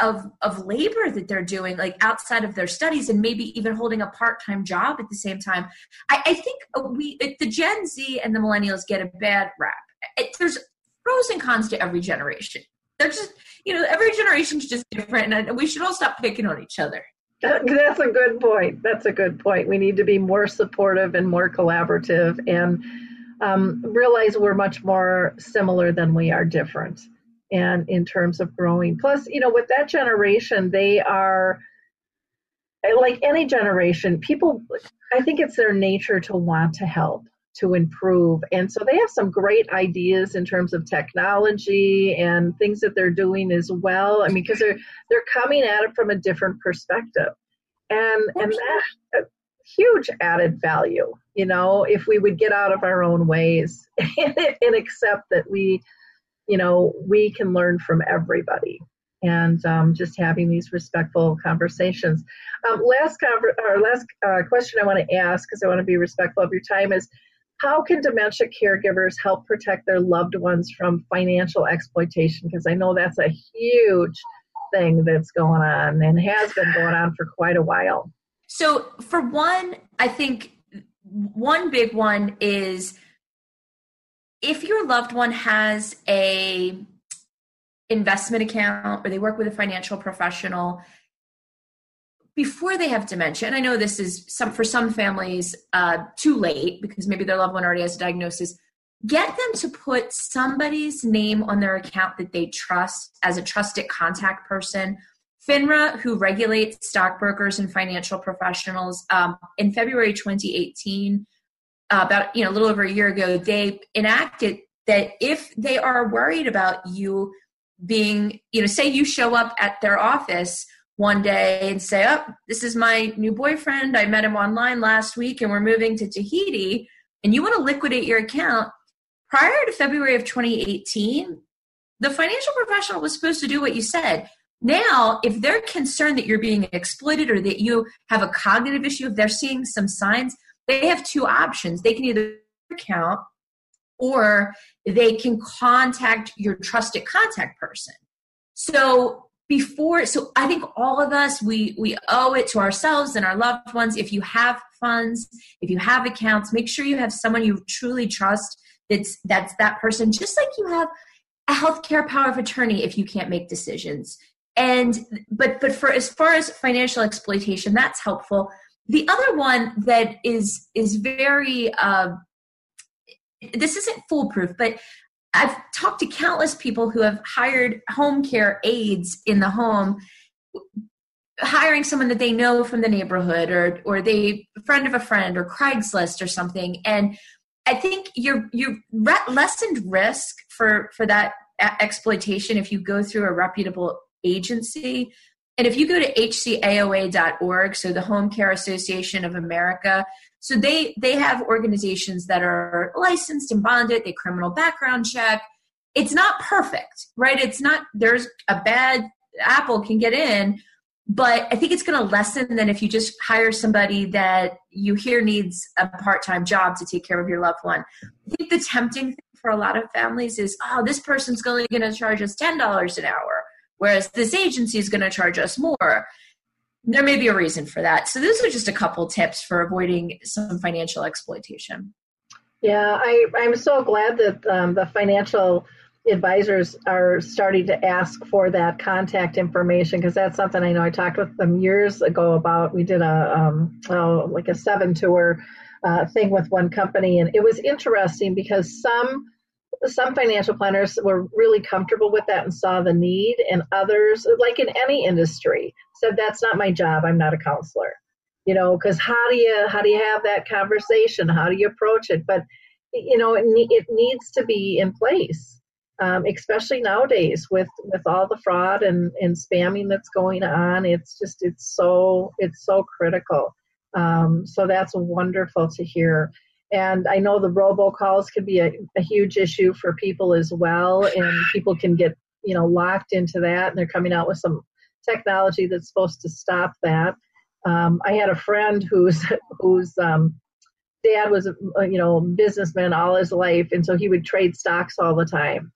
of of labor that they're doing like outside of their studies and maybe even holding a part-time job at the same time i, I think we the gen z and the millennials get a bad rap. It, there's pros and cons to every generation. They're just you know every generation's just different and we should all stop picking on each other. That's a good point. That's a good point. We need to be more supportive and more collaborative and um, realize we're much more similar than we are different and in terms of growing. Plus, you know, with that generation, they are eh, like any generation, people, I think it's their nature to want to help, to improve. And so they have some great ideas in terms of technology and things that they're doing as well. I mean, because they're they're coming at it from a different perspective. And and that huge added value, you know, if we would get out of our own ways and, and accept that we you know, we can learn from everybody and um, just having these respectful conversations. Um, last conver- or last uh, question I want to ask, because I want to be respectful of your time, is how can dementia caregivers help protect their loved ones from financial exploitation? Because I know that's a huge thing that's going on and has been going on for quite a while. So, for one, I think one big one is if your loved one has a investment account or they work with a financial professional before they have dementia and i know this is some for some families uh, too late because maybe their loved one already has a diagnosis get them to put somebody's name on their account that they trust as a trusted contact person. FINRA, who regulates stockbrokers and financial professionals, um, in February 2018, uh, about you know a little over a year ago, they enacted that if they are worried about you being, you know, say you show up at their office one day and say, "Oh, this is my new boyfriend. I met him online last week, and we're moving to Tahiti," and you want to liquidate your account prior to February of 2018, the financial professional was supposed to do what you said. Now, if they're concerned that you're being exploited or that you have a cognitive issue, if they're seeing some signs, they have two options. They can either account or they can contact your trusted contact person. So before so i think all of us we we owe it to ourselves and our loved ones if you have funds if you have accounts make sure you have someone you truly trust that's that's that person just like you have a healthcare power of attorney if you can't make decisions and but but for as far as financial exploitation that's helpful the other one that is is very uh, this isn't foolproof but i've talked to countless people who have hired home care aides in the home hiring someone that they know from the neighborhood or or they friend of a friend or craigslist or something and I think you're you're lessened risk for for that exploitation if you go through a reputable agency. And if you go to hcaoa.org, so the Home Care Association of America, so they they have organizations that are licensed and bonded, they criminal background check. It's not perfect, right? It's not there's a bad apple can get in, but I think it's going to lessen than if you just hire somebody that you hear needs a part time job to take care of your loved one. I think the tempting thing for a lot of families is, oh, this person's only going to charge us $10 an hour, whereas this agency is going to charge us more. There may be a reason for that. So, those are just a couple tips for avoiding some financial exploitation. Yeah, I, I'm so glad that um, the financial advisors are starting to ask for that contact information because that's something I know I talked with them years ago about. We did a um, oh, like a seven tour uh, thing with one company, and it was interesting because some some financial planners were really comfortable with that and saw the need, and others, like in any industry, said that's not my job. I'm not a counselor. You know, because how do you how do you have that conversation? How do you approach it? But you know, it, it needs to be in place um, especially nowadays with with all the fraud and, and spamming that's going on it's just it's so it's so critical um, so that's wonderful to hear and i know the robocalls can be a, a huge issue for people as well and people can get you know locked into that and they're coming out with some technology that's supposed to stop that. Um, i had a friend who's who's um, dad was a you know businessman all his life and so he would trade stocks all the time.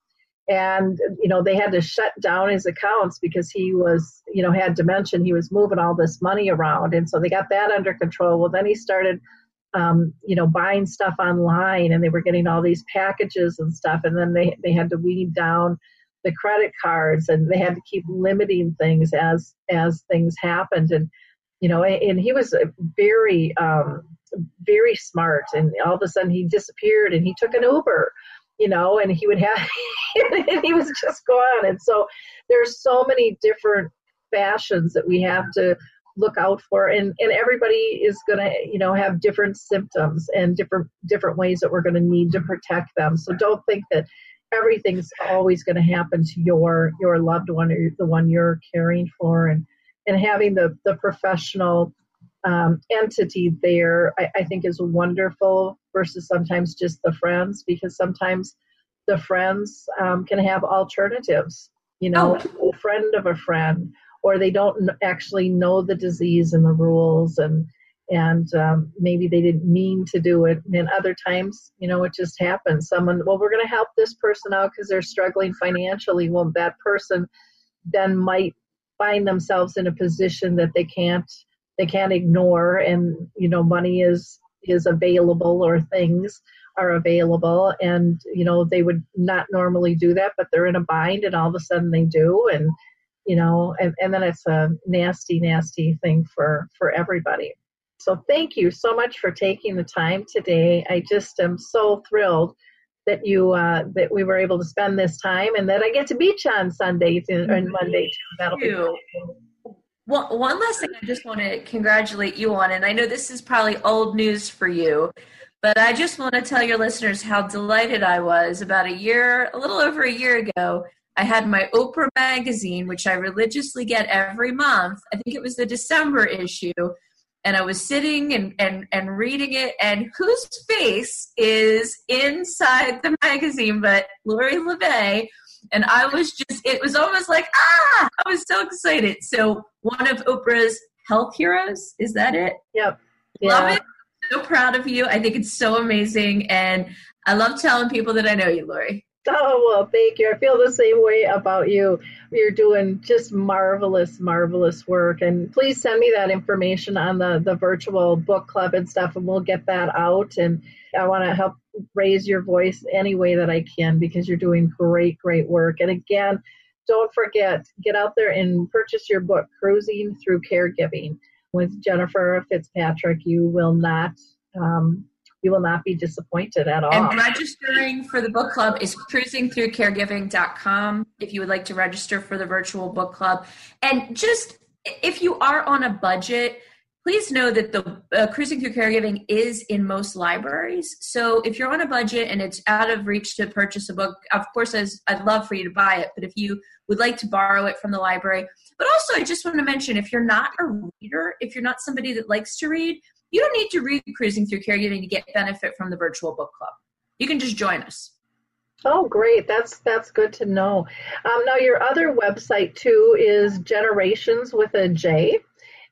And you know they had to shut down his accounts because he was you know had dementia he was moving all this money around and so they got that under control. Well then he started um, you know buying stuff online and they were getting all these packages and stuff. And then they they had to weed down the credit cards and they had to keep limiting things as as things happened. And you know and he was very um very smart. And all of a sudden he disappeared and he took an uber you know, and he would have, and he was just gone. And so there's so many different fashions that we have to look out for and and everybody is going to you know have different symptoms and different different ways that we're going to need to protect them so don't think that everything's always going to happen to your your loved one or the one you're caring for and and having the the professional um, entity there, I, I think is wonderful versus sometimes just the friends because sometimes the friends um, can have alternatives. You know, oh. a friend of a friend, or they don't actually know the disease and the rules, and and um, maybe they didn't mean to do it. And other times, you know, it just happens. Someone, well, we're going to help this person out because they're struggling financially. Well, that person then might find themselves in a position that they can't they can't ignore and you know money is is available or things are available and you know they would not normally do that but they're in a bind and all of a sudden they do and you know and, and then it's a nasty nasty thing for for everybody so thank you so much for taking the time today i just am so thrilled that you uh, that we were able to spend this time, and that I get to you on Sundays and, and Monday too. That'll be. Well, one last thing I just want to congratulate you on, and I know this is probably old news for you, but I just want to tell your listeners how delighted I was about a year, a little over a year ago. I had my Oprah magazine, which I religiously get every month. I think it was the December issue. And I was sitting and, and, and reading it, and whose face is inside the magazine but Lori Bey? And I was just, it was almost like, ah, I was so excited. So, one of Oprah's health heroes, is that it? Yep. Yeah. Love it. So proud of you. I think it's so amazing. And I love telling people that I know you, Lori. Oh, well, thank you. I feel the same way about you. You're doing just marvelous, marvelous work. And please send me that information on the, the virtual book club and stuff, and we'll get that out. And I want to help raise your voice any way that I can because you're doing great, great work. And again, don't forget, get out there and purchase your book, Cruising Through Caregiving, with Jennifer FitzPatrick. You will not. Um, you will not be disappointed at all. And registering for the book club is cruisingthroughcaregiving.com if you would like to register for the virtual book club. And just if you are on a budget, please know that the uh, cruising through caregiving is in most libraries so if you're on a budget and it's out of reach to purchase a book of course i'd love for you to buy it but if you would like to borrow it from the library but also i just want to mention if you're not a reader if you're not somebody that likes to read you don't need to read cruising through caregiving to get benefit from the virtual book club you can just join us Oh, great! That's that's good to know. Um, now, your other website too is Jenerations with a J,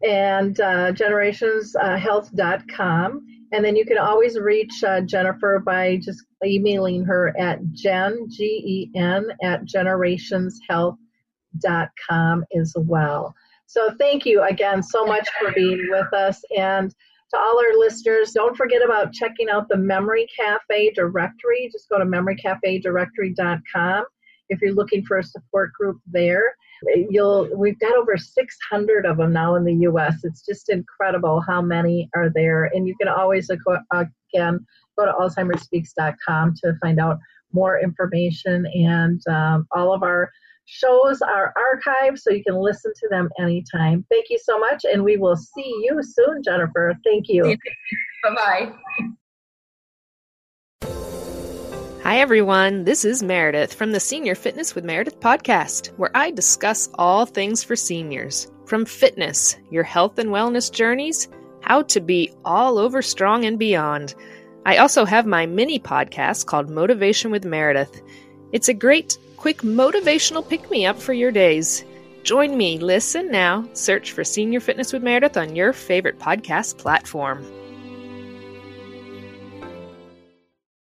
and uh, jenerationshealth.com. And then you can always reach uh, Jennifer by just emailing her at jen, G-E-N, at jenerationshealth.com as well. So thank you again so much for being with us. And to all our listeners, don't forget about checking out the Memory Cafe directory. Just go to memorycafedirectory.com if you're looking for a support group there you'll we've got over 600 of them now in the US. It's just incredible how many are there. And you can always again go to alzheimersspeaks.com to find out more information and um, all of our shows are archived so you can listen to them anytime. Thank you so much and we will see you soon Jennifer. Thank you. Bye-bye. Hi, everyone. This is Meredith from the Senior Fitness with Meredith podcast, where I discuss all things for seniors from fitness, your health and wellness journeys, how to be all over strong and beyond. I also have my mini podcast called Motivation with Meredith. It's a great, quick motivational pick me up for your days. Join me, listen now, search for Senior Fitness with Meredith on your favorite podcast platform.